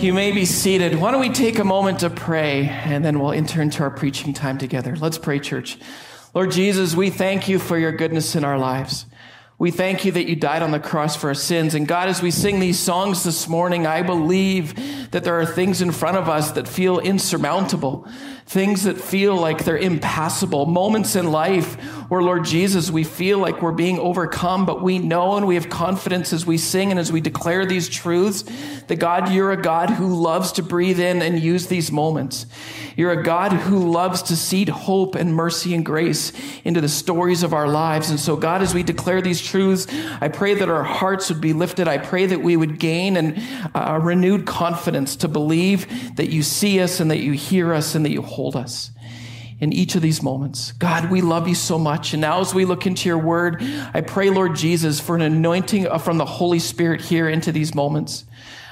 You may be seated. Why don't we take a moment to pray and then we'll enter into our preaching time together. Let's pray, church. Lord Jesus, we thank you for your goodness in our lives. We thank you that you died on the cross for our sins. And God, as we sing these songs this morning, I believe that there are things in front of us that feel insurmountable things that feel like they're impassable, moments in life where, Lord Jesus, we feel like we're being overcome, but we know and we have confidence as we sing and as we declare these truths that God, you're a God who loves to breathe in and use these moments. You're a God who loves to seed hope and mercy and grace into the stories of our lives. And so, God, as we declare these truths, I pray that our hearts would be lifted. I pray that we would gain an, a renewed confidence to believe that you see us and that you hear us and that you hold us in each of these moments. God, we love you so much. And now as we look into your word, I pray, Lord Jesus, for an anointing from the Holy Spirit here into these moments.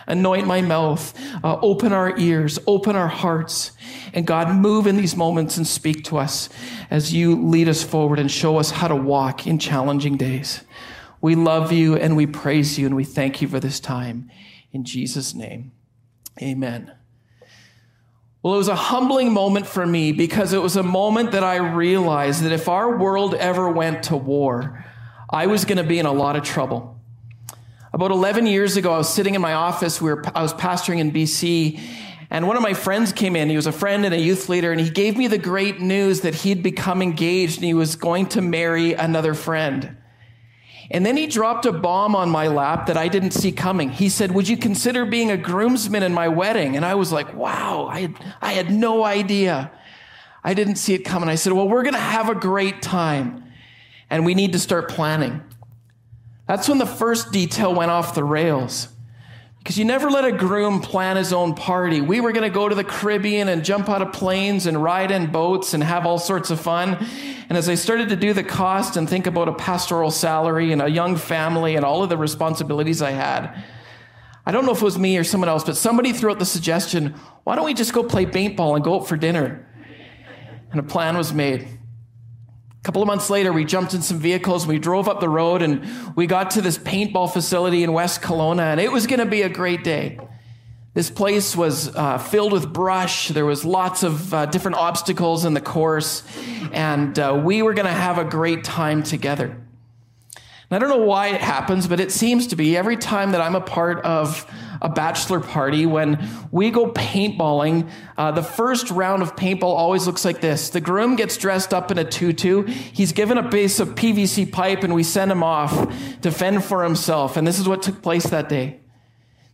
Anoint my mouth, uh, open our ears, open our hearts. And God, move in these moments and speak to us as you lead us forward and show us how to walk in challenging days. We love you and we praise you and we thank you for this time. In Jesus' name, amen. Well, it was a humbling moment for me because it was a moment that I realized that if our world ever went to war, I was going to be in a lot of trouble. About 11 years ago, I was sitting in my office. We were, I was pastoring in BC, and one of my friends came in. He was a friend and a youth leader, and he gave me the great news that he'd become engaged and he was going to marry another friend. And then he dropped a bomb on my lap that I didn't see coming. He said, Would you consider being a groomsman in my wedding? And I was like, Wow, I had, I had no idea. I didn't see it coming. I said, Well, we're going to have a great time and we need to start planning. That's when the first detail went off the rails. Because you never let a groom plan his own party. We were going to go to the Caribbean and jump out of planes and ride in boats and have all sorts of fun. And as I started to do the cost and think about a pastoral salary and a young family and all of the responsibilities I had, I don't know if it was me or someone else, but somebody threw out the suggestion why don't we just go play paintball and go out for dinner? And a plan was made. A couple of months later, we jumped in some vehicles, we drove up the road, and we got to this paintball facility in West Kelowna, and it was going to be a great day. This place was uh, filled with brush. There was lots of uh, different obstacles in the course, and uh, we were going to have a great time together. And I don't know why it happens, but it seems to be every time that I'm a part of a bachelor party, when we go paintballing, uh, the first round of paintball always looks like this. The groom gets dressed up in a tutu. He's given a piece of PVC pipe, and we send him off to fend for himself. And this is what took place that day.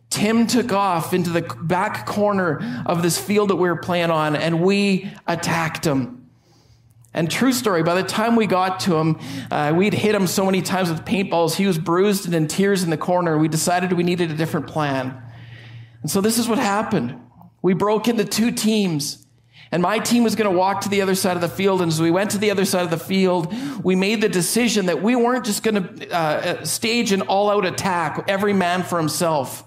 Tim took off into the back corner of this field that we were playing on, and we attacked him. And true story, by the time we got to him, uh, we'd hit him so many times with paintballs, he was bruised and in tears in the corner. We decided we needed a different plan. And so this is what happened. We broke into two teams. And my team was going to walk to the other side of the field. And as we went to the other side of the field, we made the decision that we weren't just going to uh, stage an all out attack, every man for himself.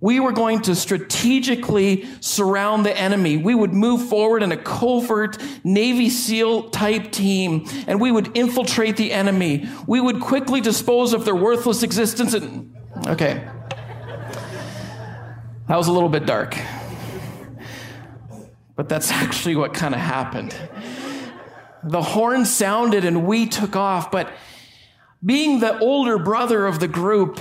We were going to strategically surround the enemy. We would move forward in a covert Navy SEAL type team and we would infiltrate the enemy. We would quickly dispose of their worthless existence and, okay. That was a little bit dark. But that's actually what kind of happened. The horn sounded and we took off, but being the older brother of the group,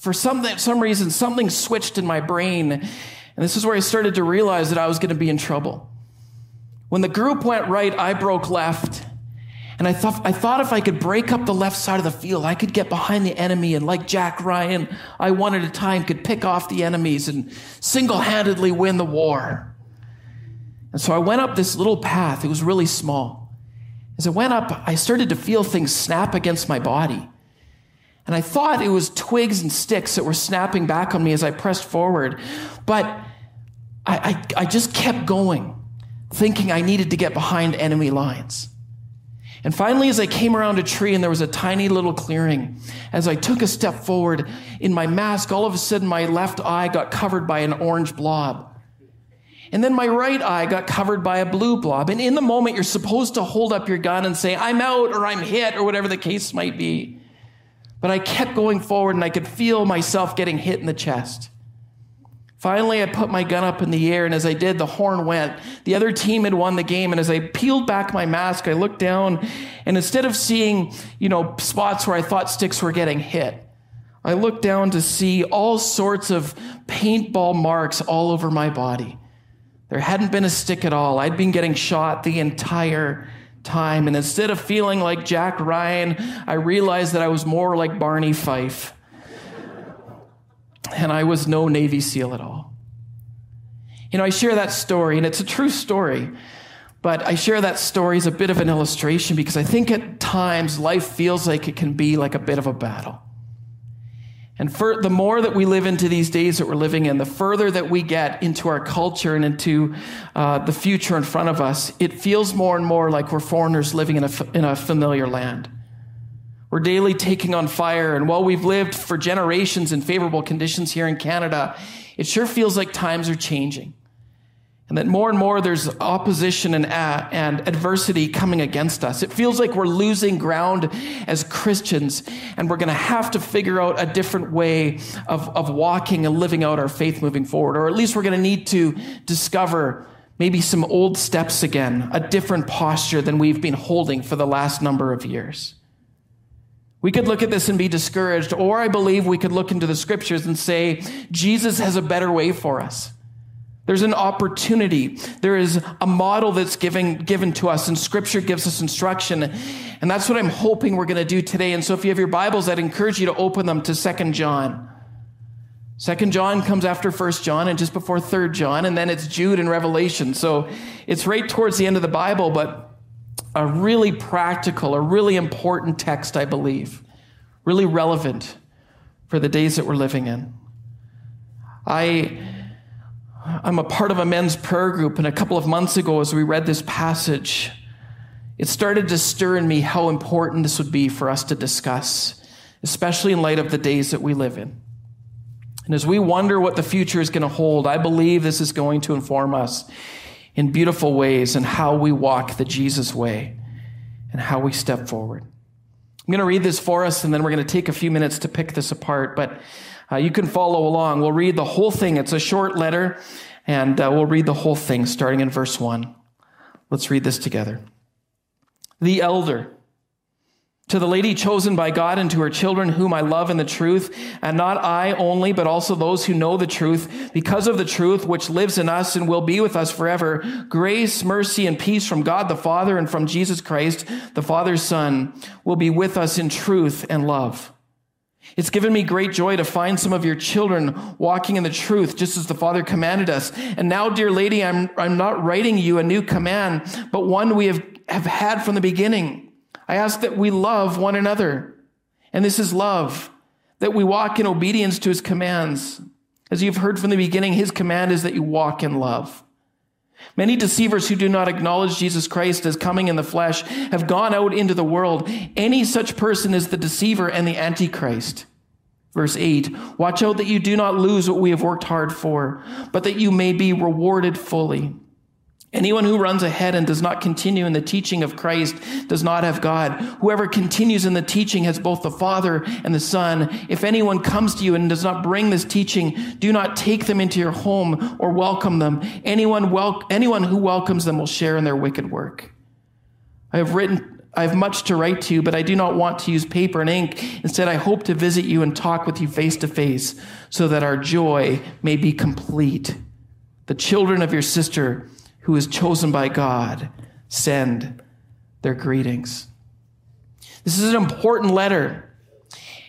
for some, some reason, something switched in my brain. And this is where I started to realize that I was going to be in trouble. When the group went right, I broke left. And I thought, I thought if I could break up the left side of the field, I could get behind the enemy. And like Jack Ryan, I one at a time could pick off the enemies and single handedly win the war. And so I went up this little path. It was really small. As I went up, I started to feel things snap against my body. And I thought it was twigs and sticks that were snapping back on me as I pressed forward. But I, I, I just kept going, thinking I needed to get behind enemy lines. And finally, as I came around a tree and there was a tiny little clearing, as I took a step forward in my mask, all of a sudden my left eye got covered by an orange blob. And then my right eye got covered by a blue blob. And in the moment, you're supposed to hold up your gun and say, I'm out or I'm hit or whatever the case might be. But I kept going forward and I could feel myself getting hit in the chest. Finally, I put my gun up in the air, and as I did, the horn went. The other team had won the game, and as I peeled back my mask, I looked down, and instead of seeing, you know, spots where I thought sticks were getting hit, I looked down to see all sorts of paintball marks all over my body. There hadn't been a stick at all. I'd been getting shot the entire time, and instead of feeling like Jack Ryan, I realized that I was more like Barney Fife and I was no Navy SEAL at all. You know, I share that story, and it's a true story, but I share that story as a bit of an illustration because I think at times life feels like it can be like a bit of a battle. And for, the more that we live into these days that we're living in, the further that we get into our culture and into uh, the future in front of us, it feels more and more like we're foreigners living in a, in a familiar land. We're daily taking on fire. And while we've lived for generations in favorable conditions here in Canada, it sure feels like times are changing. And that more and more there's opposition and, uh, and adversity coming against us. It feels like we're losing ground as Christians, and we're going to have to figure out a different way of, of walking and living out our faith moving forward. Or at least we're going to need to discover maybe some old steps again, a different posture than we've been holding for the last number of years. We could look at this and be discouraged, or I believe we could look into the scriptures and say, Jesus has a better way for us. There's an opportunity. There is a model that's given, given to us, and scripture gives us instruction. And that's what I'm hoping we're going to do today. And so if you have your Bibles, I'd encourage you to open them to Second John. Second John comes after First John and just before Third John, and then it's Jude and Revelation. So it's right towards the end of the Bible, but a really practical, a really important text, I believe, really relevant for the days that we're living in. I, I'm a part of a men's prayer group, and a couple of months ago, as we read this passage, it started to stir in me how important this would be for us to discuss, especially in light of the days that we live in. And as we wonder what the future is going to hold, I believe this is going to inform us in beautiful ways and how we walk the Jesus way and how we step forward. I'm going to read this for us and then we're going to take a few minutes to pick this apart, but uh, you can follow along. We'll read the whole thing. It's a short letter and uh, we'll read the whole thing starting in verse 1. Let's read this together. The elder to the lady chosen by God and to her children, whom I love in the truth, and not I only, but also those who know the truth, because of the truth which lives in us and will be with us forever, grace, mercy, and peace from God the Father and from Jesus Christ, the Father's Son, will be with us in truth and love. It's given me great joy to find some of your children walking in the truth, just as the Father commanded us. And now, dear lady, I'm, I'm not writing you a new command, but one we have, have had from the beginning I ask that we love one another. And this is love, that we walk in obedience to his commands. As you've heard from the beginning, his command is that you walk in love. Many deceivers who do not acknowledge Jesus Christ as coming in the flesh have gone out into the world. Any such person is the deceiver and the antichrist. Verse 8 Watch out that you do not lose what we have worked hard for, but that you may be rewarded fully. Anyone who runs ahead and does not continue in the teaching of Christ does not have God. Whoever continues in the teaching has both the Father and the Son. If anyone comes to you and does not bring this teaching, do not take them into your home or welcome them. Anyone, wel- anyone who welcomes them will share in their wicked work. I have written, I have much to write to you, but I do not want to use paper and ink. Instead, I hope to visit you and talk with you face to face so that our joy may be complete. The children of your sister who is chosen by God send their greetings. This is an important letter.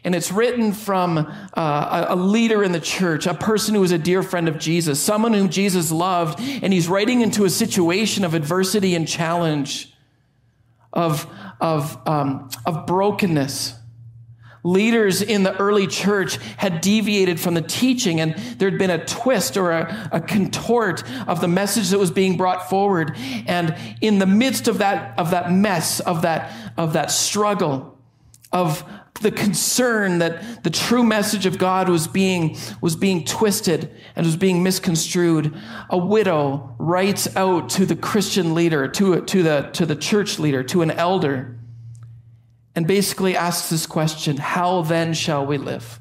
And it's written from uh, a leader in the church, a person who was a dear friend of Jesus, someone whom Jesus loved. And he's writing into a situation of adversity and challenge, of, of, um, of brokenness leaders in the early church had deviated from the teaching and there'd been a twist or a, a, contort of the message that was being brought forward. And in the midst of that of that mess of that of that struggle of the concern that the true message of God was being was being twisted and was being misconstrued a widow writes out to the Christian leader to to the to the church leader to an elder and basically asks this question How then shall we live?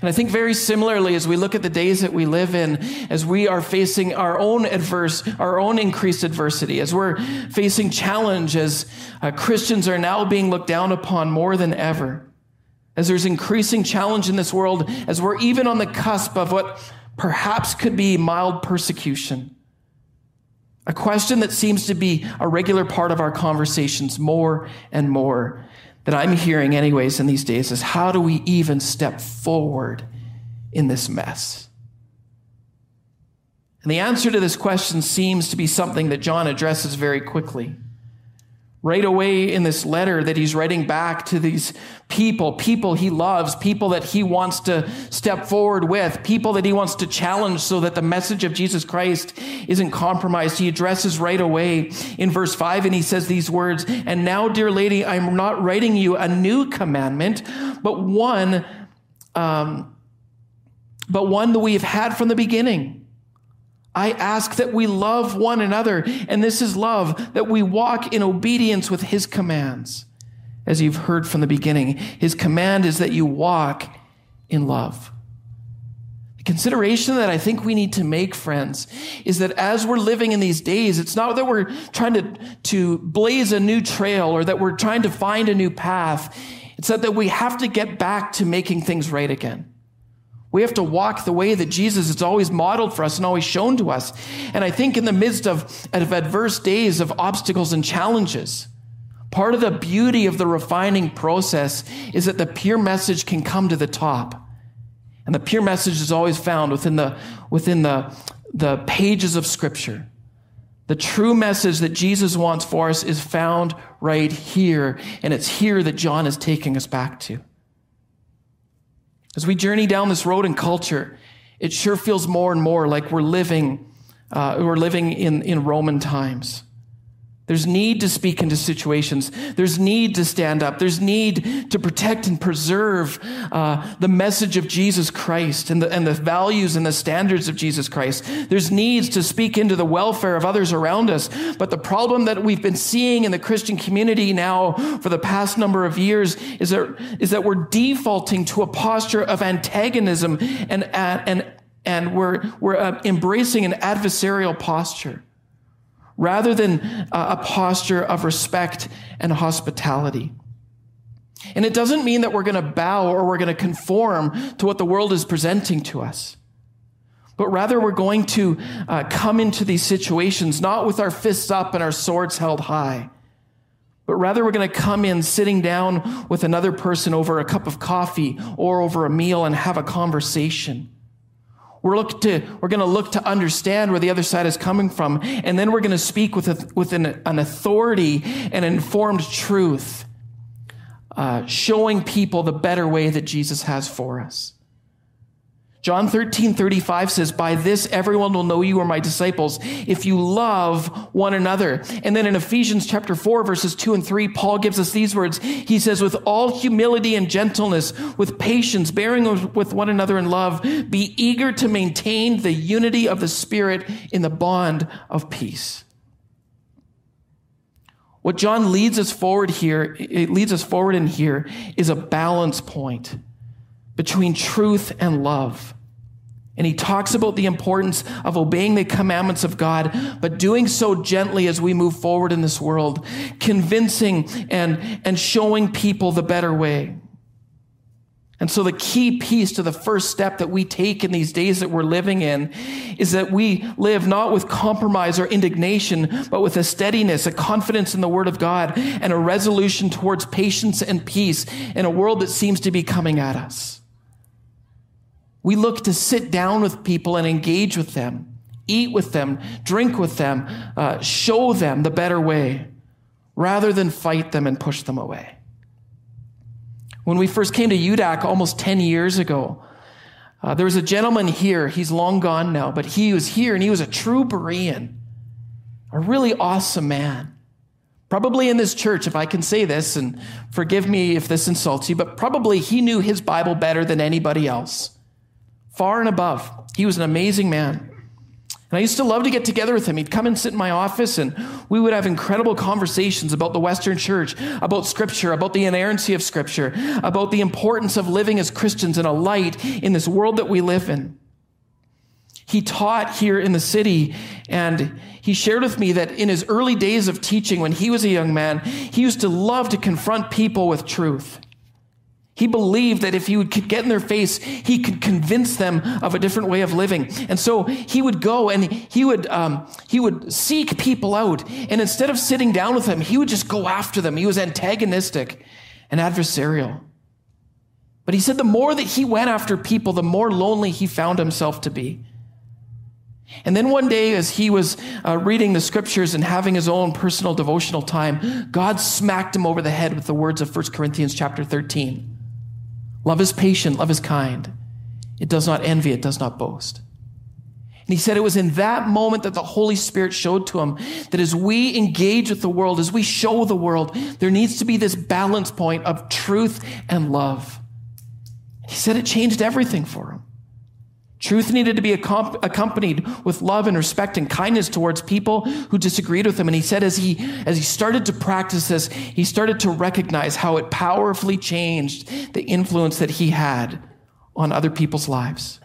And I think very similarly, as we look at the days that we live in, as we are facing our own adverse, our own increased adversity, as we're facing challenge, as uh, Christians are now being looked down upon more than ever, as there's increasing challenge in this world, as we're even on the cusp of what perhaps could be mild persecution. A question that seems to be a regular part of our conversations more and more that I'm hearing, anyways, in these days is how do we even step forward in this mess? And the answer to this question seems to be something that John addresses very quickly right away in this letter that he's writing back to these people, people he loves, people that he wants to step forward with, people that he wants to challenge so that the message of Jesus Christ isn't compromised. He addresses right away in verse 5 and he says these words, And now, dear lady, I'm not writing you a new commandment, but one, um, but one that we have had from the beginning I ask that we love one another, and this is love, that we walk in obedience with his commands. As you've heard from the beginning, his command is that you walk in love. The consideration that I think we need to make, friends, is that as we're living in these days, it's not that we're trying to, to blaze a new trail or that we're trying to find a new path. It's that, that we have to get back to making things right again. We have to walk the way that Jesus has always modeled for us and always shown to us. And I think in the midst of, of adverse days of obstacles and challenges, part of the beauty of the refining process is that the pure message can come to the top. And the pure message is always found within the, within the, the pages of Scripture. The true message that Jesus wants for us is found right here. And it's here that John is taking us back to. As we journey down this road in culture, it sure feels more and more like we're living, uh, we're living in, in Roman times. There's need to speak into situations. There's need to stand up. There's need to protect and preserve uh, the message of Jesus Christ and the, and the values and the standards of Jesus Christ. There's needs to speak into the welfare of others around us. But the problem that we've been seeing in the Christian community now for the past number of years is that, is that we're defaulting to a posture of antagonism and, and, and we're, we're uh, embracing an adversarial posture rather than a posture of respect and hospitality. And it doesn't mean that we're going to bow or we're going to conform to what the world is presenting to us. But rather, we're going to uh, come into these situations not with our fists up and our swords held high, but rather we're going to come in sitting down with another person over a cup of coffee or over a meal and have a conversation. We're, look to, we're going to look to understand where the other side is coming from. And then we're going to speak with, a, with an, an authority and informed truth, uh, showing people the better way that Jesus has for us. John 13, 35 says, By this everyone will know you are my disciples if you love one another. And then in Ephesians chapter 4, verses 2 and 3, Paul gives us these words. He says, With all humility and gentleness, with patience, bearing with one another in love, be eager to maintain the unity of the Spirit in the bond of peace. What John leads us forward here, it leads us forward in here, is a balance point between truth and love. And he talks about the importance of obeying the commandments of God, but doing so gently as we move forward in this world, convincing and, and showing people the better way. And so the key piece to the first step that we take in these days that we're living in is that we live not with compromise or indignation, but with a steadiness, a confidence in the word of God, and a resolution towards patience and peace in a world that seems to be coming at us. We look to sit down with people and engage with them, eat with them, drink with them, uh, show them the better way, rather than fight them and push them away. When we first came to UDAC almost 10 years ago, uh, there was a gentleman here. He's long gone now, but he was here and he was a true Berean, a really awesome man. Probably in this church, if I can say this, and forgive me if this insults you, but probably he knew his Bible better than anybody else far and above. He was an amazing man. And I used to love to get together with him. He'd come and sit in my office, and we would have incredible conversations about the Western church, about Scripture, about the inerrancy of Scripture, about the importance of living as Christians in a light in this world that we live in. He taught here in the city, and he shared with me that in his early days of teaching, when he was a young man, he used to love to confront people with truth. He believed that if he would get in their face, he could convince them of a different way of living. And so he would go and he would, um, he would seek people out. And instead of sitting down with them, he would just go after them. He was antagonistic and adversarial. But he said the more that he went after people, the more lonely he found himself to be. And then one day, as he was uh, reading the scriptures and having his own personal devotional time, God smacked him over the head with the words of 1 Corinthians chapter 13. Love is patient, love is kind. It does not envy, it does not boast. And he said it was in that moment that the Holy Spirit showed to him that as we engage with the world, as we show the world, there needs to be this balance point of truth and love. He said it changed everything for him. Truth needed to be accompanied with love and respect and kindness towards people who disagreed with him. And he said as he, as he started to practice this, he started to recognize how it powerfully changed the influence that he had on other people's lives.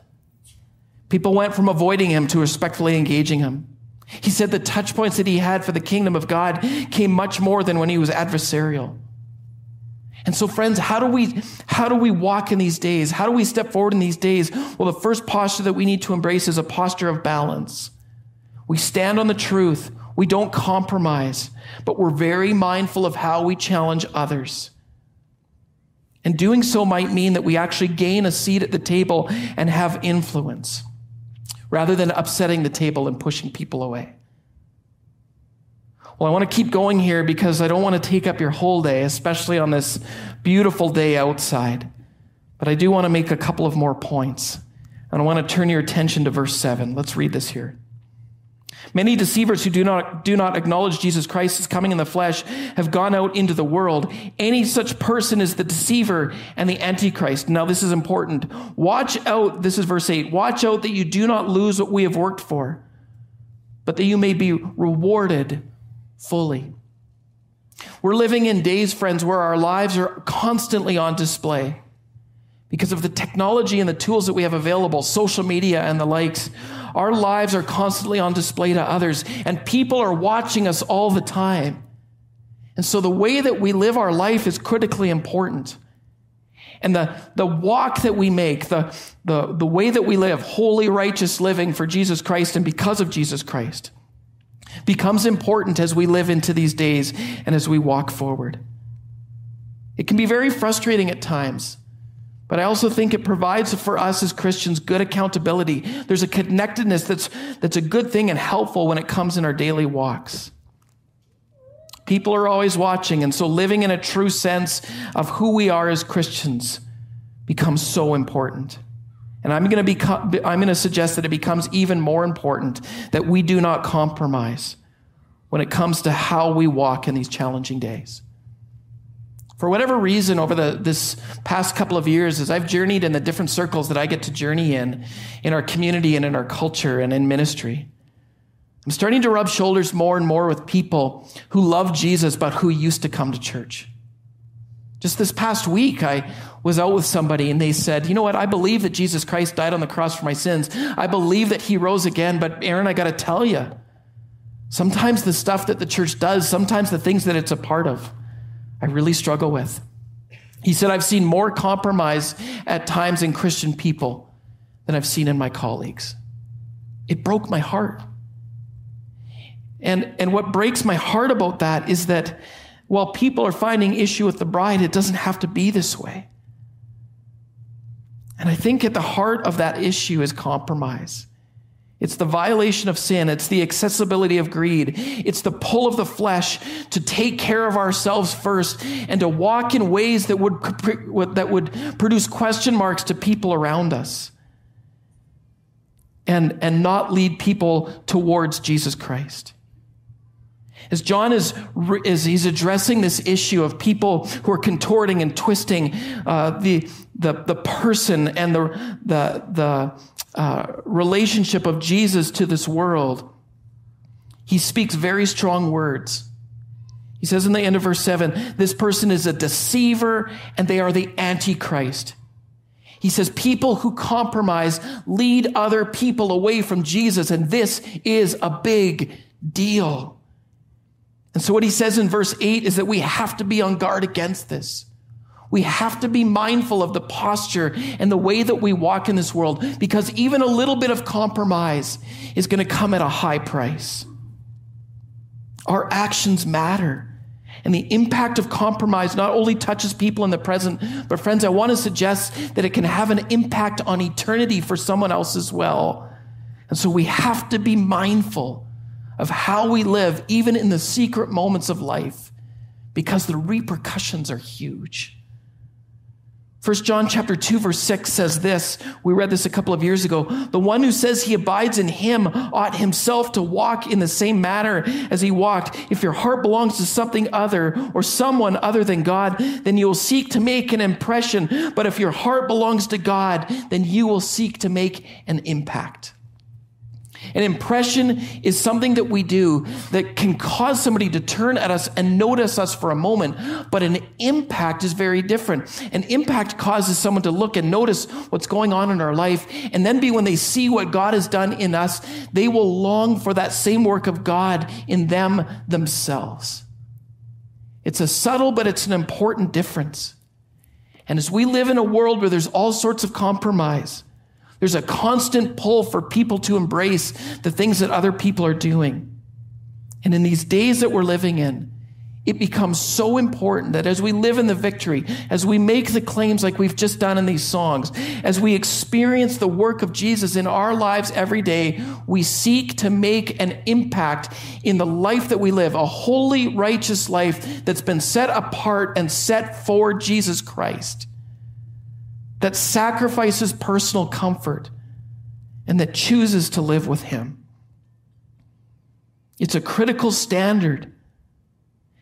People went from avoiding him to respectfully engaging him. He said the touch points that he had for the kingdom of God came much more than when he was adversarial. And so, friends, how do we how do we walk in these days? How do we step forward in these days? Well, the first posture that we need to embrace is a posture of balance. We stand on the truth. We don't compromise, but we're very mindful of how we challenge others. And doing so might mean that we actually gain a seat at the table and have influence rather than upsetting the table and pushing people away. Well, I want to keep going here because I don't want to take up your whole day, especially on this beautiful day outside. But I do want to make a couple of more points. And I want to turn your attention to verse 7. Let's read this here. Many deceivers who do not, do not acknowledge Jesus Christ as coming in the flesh have gone out into the world. Any such person is the deceiver and the antichrist. Now, this is important. Watch out. This is verse 8. Watch out that you do not lose what we have worked for, but that you may be rewarded fully. We're living in days, friends, where our lives are constantly on display because of the technology and the tools that we have available, social media and the likes. Our lives are constantly on display to others, and people are watching us all the time. And so the way that we live our life is critically important. And the, the walk that we make, the, the, the way that we live, holy, righteous living for Jesus Christ and because of Jesus Christ, becomes important as we live into these days and as we walk forward. It can be very frustrating at times, but I also think it provides for us as Christians good accountability. There's a connectedness that's, that's a good thing and helpful when it comes in our daily walks. People are always watching, and so living in a true sense of who we are as Christians becomes so important. And I'm going to be, I'm going to suggest that it becomes even more important that we do not compromise when it comes to how we walk in these challenging days. For whatever reason, over the, this past couple of years, as I've journeyed in the different circles that I get to journey in, in our community and in our culture and in ministry, I'm starting to rub shoulders more and more with people who love Jesus but who used to come to church. Just this past week, I was out with somebody and they said, You know what? I believe that Jesus Christ died on the cross for my sins. I believe that he rose again. But Aaron, I got to tell you, sometimes the stuff that the church does, sometimes the things that it's a part of, I really struggle with. He said, I've seen more compromise at times in Christian people than I've seen in my colleagues. It broke my heart. And, and what breaks my heart about that is that while people are finding issue with the bride, it doesn't have to be this way. And I think at the heart of that issue is compromise. It's the violation of sin. It's the accessibility of greed. It's the pull of the flesh to take care of ourselves first and to walk in ways that would, that would produce question marks to people around us and, and not lead people towards Jesus Christ. As John is, is he's addressing this issue of people who are contorting and twisting uh, the, the, the person and the, the, the, uh, relationship of Jesus to this world, he speaks very strong words. He says in the end of verse 7 this person is a deceiver and they are the Antichrist. He says people who compromise lead other people away from Jesus, and this is a big deal. And so, what he says in verse 8 is that we have to be on guard against this. We have to be mindful of the posture and the way that we walk in this world because even a little bit of compromise is going to come at a high price. Our actions matter. And the impact of compromise not only touches people in the present, but friends, I want to suggest that it can have an impact on eternity for someone else as well. And so we have to be mindful of how we live, even in the secret moments of life, because the repercussions are huge. 1 John chapter 2 verse 6 says this. We read this a couple of years ago. The one who says he abides in him ought himself to walk in the same manner as he walked. If your heart belongs to something other or someone other than God, then you will seek to make an impression. But if your heart belongs to God, then you will seek to make an impact. An impression is something that we do that can cause somebody to turn at us and notice us for a moment, but an impact is very different. An impact causes someone to look and notice what's going on in our life, and then be when they see what God has done in us, they will long for that same work of God in them themselves. It's a subtle, but it's an important difference. And as we live in a world where there's all sorts of compromise, there's a constant pull for people to embrace the things that other people are doing. And in these days that we're living in, it becomes so important that as we live in the victory, as we make the claims like we've just done in these songs, as we experience the work of Jesus in our lives every day, we seek to make an impact in the life that we live, a holy, righteous life that's been set apart and set for Jesus Christ that sacrifices personal comfort and that chooses to live with Him. It's a critical standard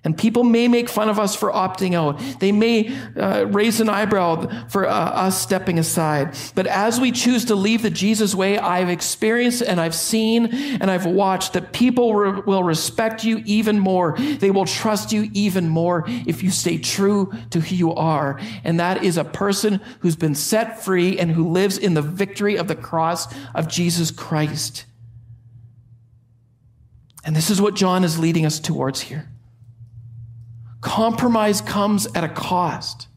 and people may make fun of us for opting out. They may uh, raise an eyebrow for uh, us stepping aside. But as we choose to leave the Jesus way, I've experienced and I've seen and I've watched that people re- will respect you even more. They will trust you even more if you stay true to who you are. And that is a person who's been set free and who lives in the victory of the cross of Jesus Christ. And this is what John is leading us towards here. Compromise comes at a cost.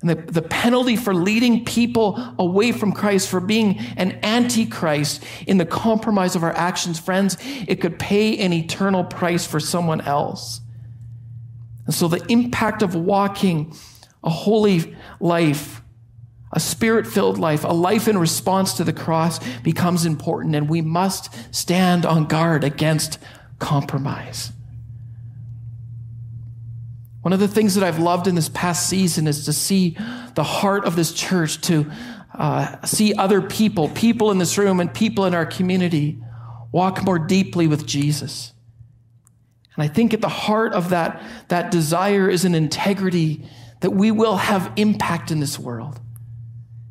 And the, the penalty for leading people away from Christ, for being an antichrist in the compromise of our actions, friends, it could pay an eternal price for someone else. And so the impact of walking a holy life, a spirit filled life, a life in response to the cross becomes important. And we must stand on guard against compromise. One of the things that I've loved in this past season is to see the heart of this church, to uh, see other people, people in this room and people in our community walk more deeply with Jesus. And I think at the heart of that, that desire is an integrity that we will have impact in this world.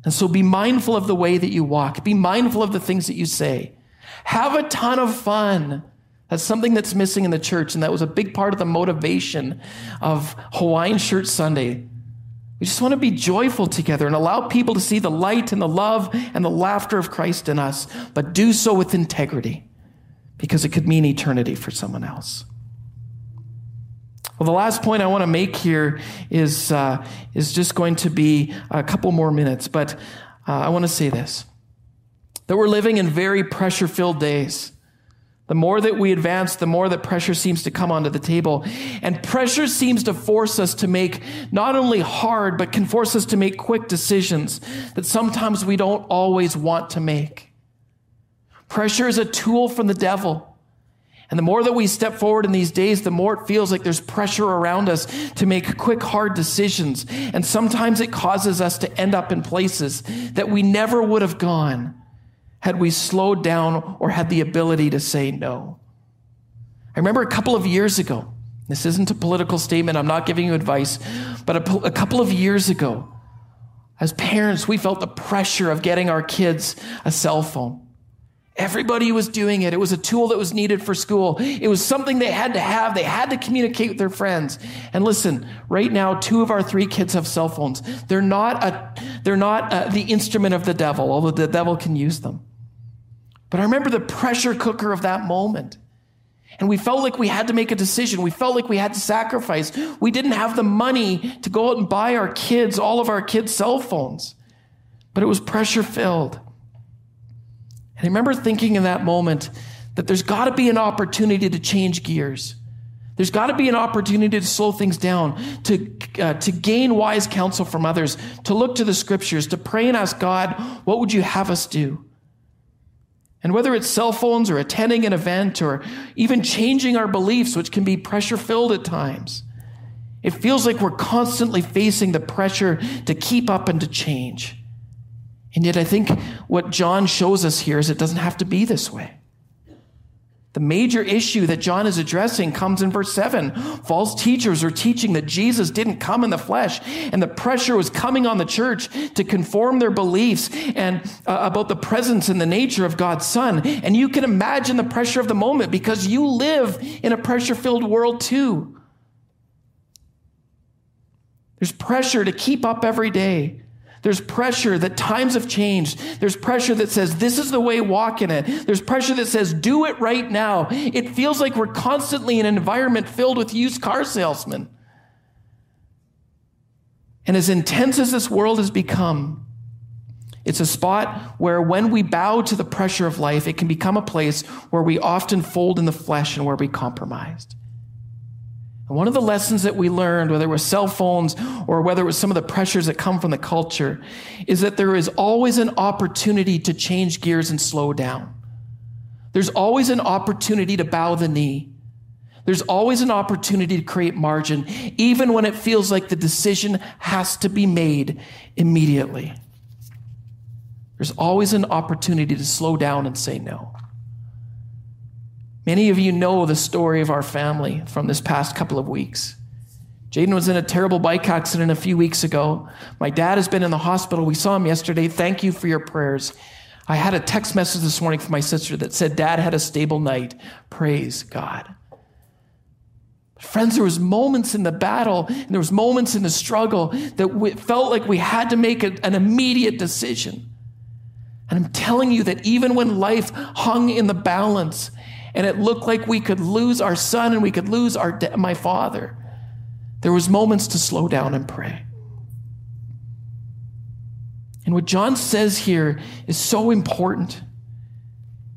And so be mindful of the way that you walk. Be mindful of the things that you say. Have a ton of fun. That's something that's missing in the church, and that was a big part of the motivation of Hawaiian Shirt Sunday. We just want to be joyful together and allow people to see the light and the love and the laughter of Christ in us, but do so with integrity because it could mean eternity for someone else. Well, the last point I want to make here is, uh, is just going to be a couple more minutes, but uh, I want to say this that we're living in very pressure filled days. The more that we advance, the more that pressure seems to come onto the table. And pressure seems to force us to make not only hard, but can force us to make quick decisions that sometimes we don't always want to make. Pressure is a tool from the devil. And the more that we step forward in these days, the more it feels like there's pressure around us to make quick, hard decisions. And sometimes it causes us to end up in places that we never would have gone had we slowed down or had the ability to say no. I remember a couple of years ago, this isn't a political statement, I'm not giving you advice, but a, a couple of years ago, As parents, we felt the pressure of getting our kids a cell phone. Everybody was doing it. It was a tool that was needed for school. It was something they had to have. They had to communicate with their friends. And listen, right now, two of our three kids have cell phones. They're not a, they're not a, the instrument of the devil, although the devil can use them. But I remember the pressure cooker of that moment. And we felt like we had to make a decision. We felt like we had to sacrifice. We didn't have the money to go out and buy our kids, all of our kids' cell phones. But it was pressure filled. And I remember thinking in that moment that there's got to be an opportunity to change gears. There's got to be an opportunity to slow things down, to, uh, to gain wise counsel from others, to look to the scriptures, to pray and ask God, what would you have us do? And whether it's cell phones or attending an event or even changing our beliefs, which can be pressure filled at times, it feels like we're constantly facing the pressure to keep up and to change. And yet, I think what John shows us here is it doesn't have to be this way. The major issue that John is addressing comes in verse 7. False teachers are teaching that Jesus didn't come in the flesh, and the pressure was coming on the church to conform their beliefs and uh, about the presence and the nature of God's Son. And you can imagine the pressure of the moment because you live in a pressure filled world too. There's pressure to keep up every day. There's pressure that times have changed. There's pressure that says, this is the way, walk in it. There's pressure that says, do it right now. It feels like we're constantly in an environment filled with used car salesmen. And as intense as this world has become, it's a spot where when we bow to the pressure of life, it can become a place where we often fold in the flesh and where we compromised. And one of the lessons that we learned, whether it was cell phones or whether it was some of the pressures that come from the culture, is that there is always an opportunity to change gears and slow down. There's always an opportunity to bow the knee. There's always an opportunity to create margin, even when it feels like the decision has to be made immediately. There's always an opportunity to slow down and say no. Many of you know the story of our family from this past couple of weeks. Jaden was in a terrible bike accident a few weeks ago. My dad has been in the hospital. We saw him yesterday. Thank you for your prayers. I had a text message this morning from my sister that said, Dad had a stable night. Praise God. Friends, there was moments in the battle, and there was moments in the struggle that we felt like we had to make a, an immediate decision. And I'm telling you that even when life hung in the balance, and it looked like we could lose our son and we could lose our my father. There was moments to slow down and pray. And what john says here is so important.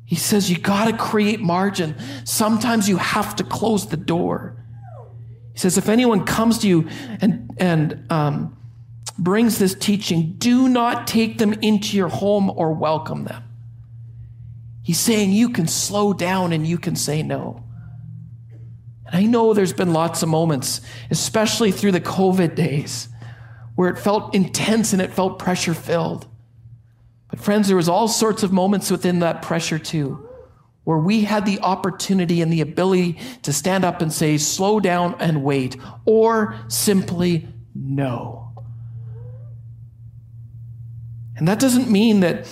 He says you got to create margin. Sometimes you have to close the door. He says if anyone comes to you and and um, brings this teaching do not take them into your home or welcome them He's saying you can slow down and you can say no. And I know there's been lots of moments, especially through the COVID days, where it felt intense and it felt pressure filled. But, friends, there was all sorts of moments within that pressure too, where we had the opportunity and the ability to stand up and say, slow down and wait, or simply no. And that doesn't mean that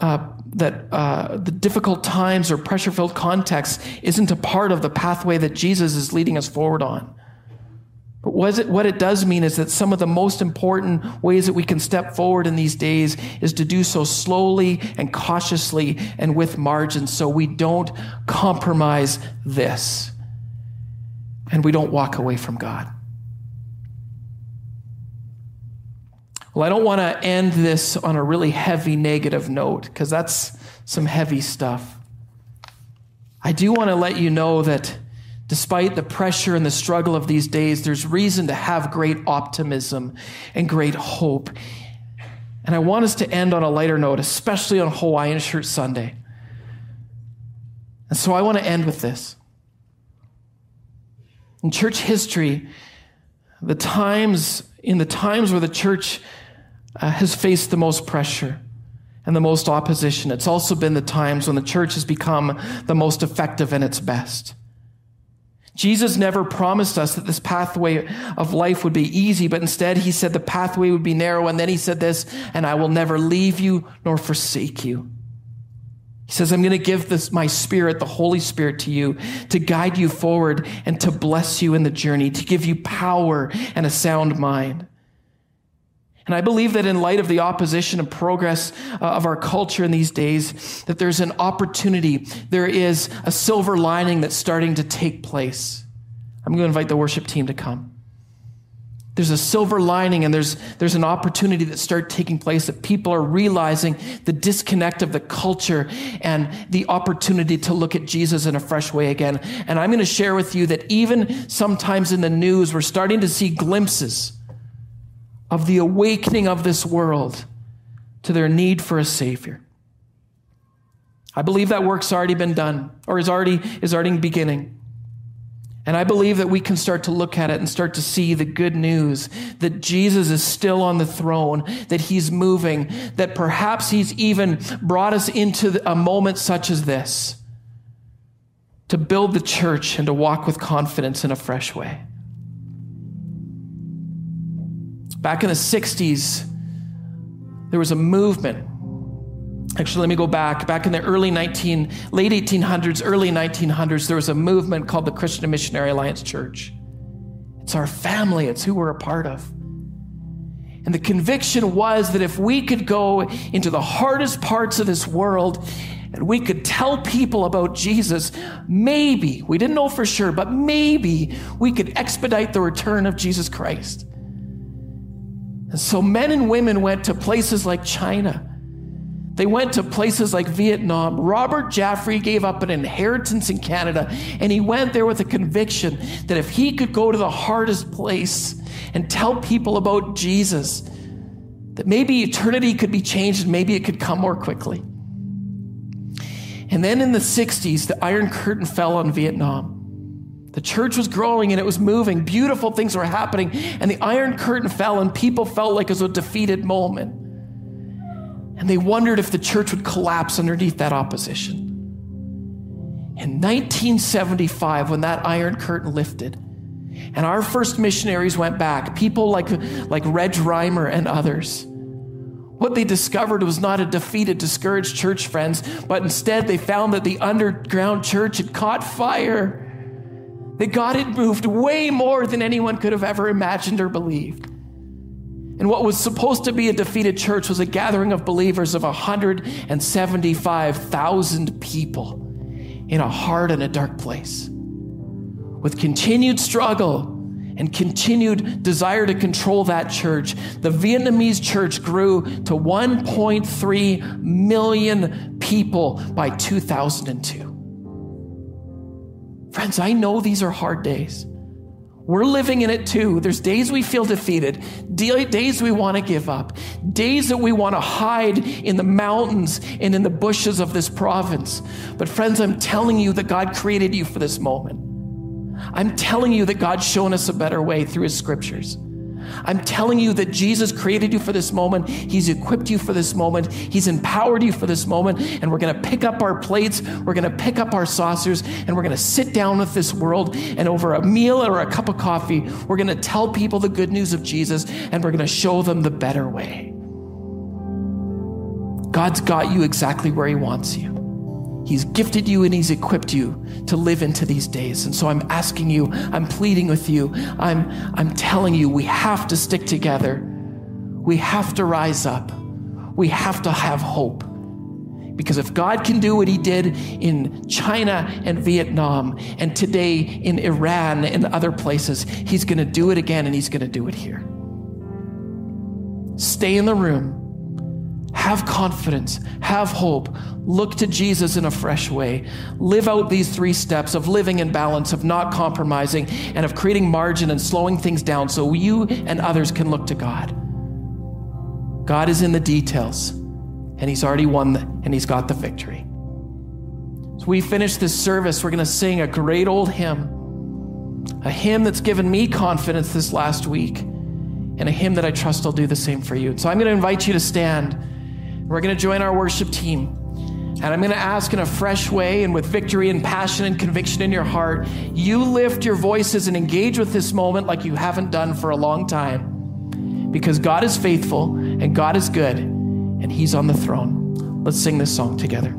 uh, that uh, the difficult times or pressure filled context isn't a part of the pathway that Jesus is leading us forward on. But what it, what it does mean is that some of the most important ways that we can step forward in these days is to do so slowly and cautiously and with margins so we don't compromise this and we don't walk away from God. Well, I don't want to end this on a really heavy negative note because that's some heavy stuff. I do want to let you know that despite the pressure and the struggle of these days, there's reason to have great optimism and great hope. And I want us to end on a lighter note, especially on Hawaiian Shirt Sunday. And so I want to end with this. In church history, the times, in the times where the church uh, has faced the most pressure and the most opposition. It's also been the times when the church has become the most effective and its best. Jesus never promised us that this pathway of life would be easy, but instead he said the pathway would be narrow. And then he said this, and I will never leave you nor forsake you. He says, I'm going to give this, my spirit, the Holy Spirit to you to guide you forward and to bless you in the journey, to give you power and a sound mind. And I believe that in light of the opposition and progress uh, of our culture in these days, that there's an opportunity. There is a silver lining that's starting to take place. I'm going to invite the worship team to come. There's a silver lining and there's, there's an opportunity that start taking place that people are realizing the disconnect of the culture and the opportunity to look at Jesus in a fresh way again. And I'm going to share with you that even sometimes in the news, we're starting to see glimpses of the awakening of this world to their need for a Savior. I believe that work's already been done or is already, is already beginning. And I believe that we can start to look at it and start to see the good news that Jesus is still on the throne, that he's moving, that perhaps he's even brought us into a moment such as this to build the church and to walk with confidence in a fresh way. Back in the 60s, there was a movement. Actually, let me go back. Back in the early 19, late 1800s, early 1900s, there was a movement called the Christian Missionary Alliance Church. It's our family, it's who we're a part of. And the conviction was that if we could go into the hardest parts of this world and we could tell people about Jesus, maybe, we didn't know for sure, but maybe we could expedite the return of Jesus Christ. And so men and women went to places like China. They went to places like Vietnam. Robert Jaffray gave up an inheritance in Canada, and he went there with a conviction that if he could go to the hardest place and tell people about Jesus, that maybe eternity could be changed and maybe it could come more quickly. And then in the 60s, the Iron Curtain fell on Vietnam. The church was growing and it was moving. Beautiful things were happening. And the Iron Curtain fell, and people felt like it was a defeated moment. And they wondered if the church would collapse underneath that opposition. In 1975, when that Iron Curtain lifted, and our first missionaries went back, people like, like Reg Reimer and others, what they discovered was not a defeated, discouraged church, friends, but instead they found that the underground church had caught fire that God had moved way more than anyone could have ever imagined or believed. And what was supposed to be a defeated church was a gathering of believers of 175,000 people in a hard and a dark place. With continued struggle and continued desire to control that church, the Vietnamese church grew to 1.3 million people by 2002. Friends, I know these are hard days. We're living in it too. There's days we feel defeated, days we want to give up, days that we want to hide in the mountains and in the bushes of this province. But, friends, I'm telling you that God created you for this moment. I'm telling you that God's shown us a better way through His scriptures. I'm telling you that Jesus created you for this moment. He's equipped you for this moment. He's empowered you for this moment. And we're going to pick up our plates, we're going to pick up our saucers, and we're going to sit down with this world. And over a meal or a cup of coffee, we're going to tell people the good news of Jesus and we're going to show them the better way. God's got you exactly where He wants you. He's gifted you and He's equipped you to live into these days. And so I'm asking you, I'm pleading with you, I'm, I'm telling you, we have to stick together. We have to rise up. We have to have hope. Because if God can do what He did in China and Vietnam, and today in Iran and other places, He's going to do it again and He's going to do it here. Stay in the room have confidence, have hope, look to Jesus in a fresh way. Live out these three steps of living in balance, of not compromising, and of creating margin and slowing things down so you and others can look to God. God is in the details, and He's already won the, and He's got the victory. So we finish this service, we're going to sing a great old hymn, a hymn that's given me confidence this last week, and a hymn that I trust will do the same for you. So I'm going to invite you to stand. We're going to join our worship team. And I'm going to ask in a fresh way and with victory and passion and conviction in your heart, you lift your voices and engage with this moment like you haven't done for a long time. Because God is faithful and God is good and He's on the throne. Let's sing this song together.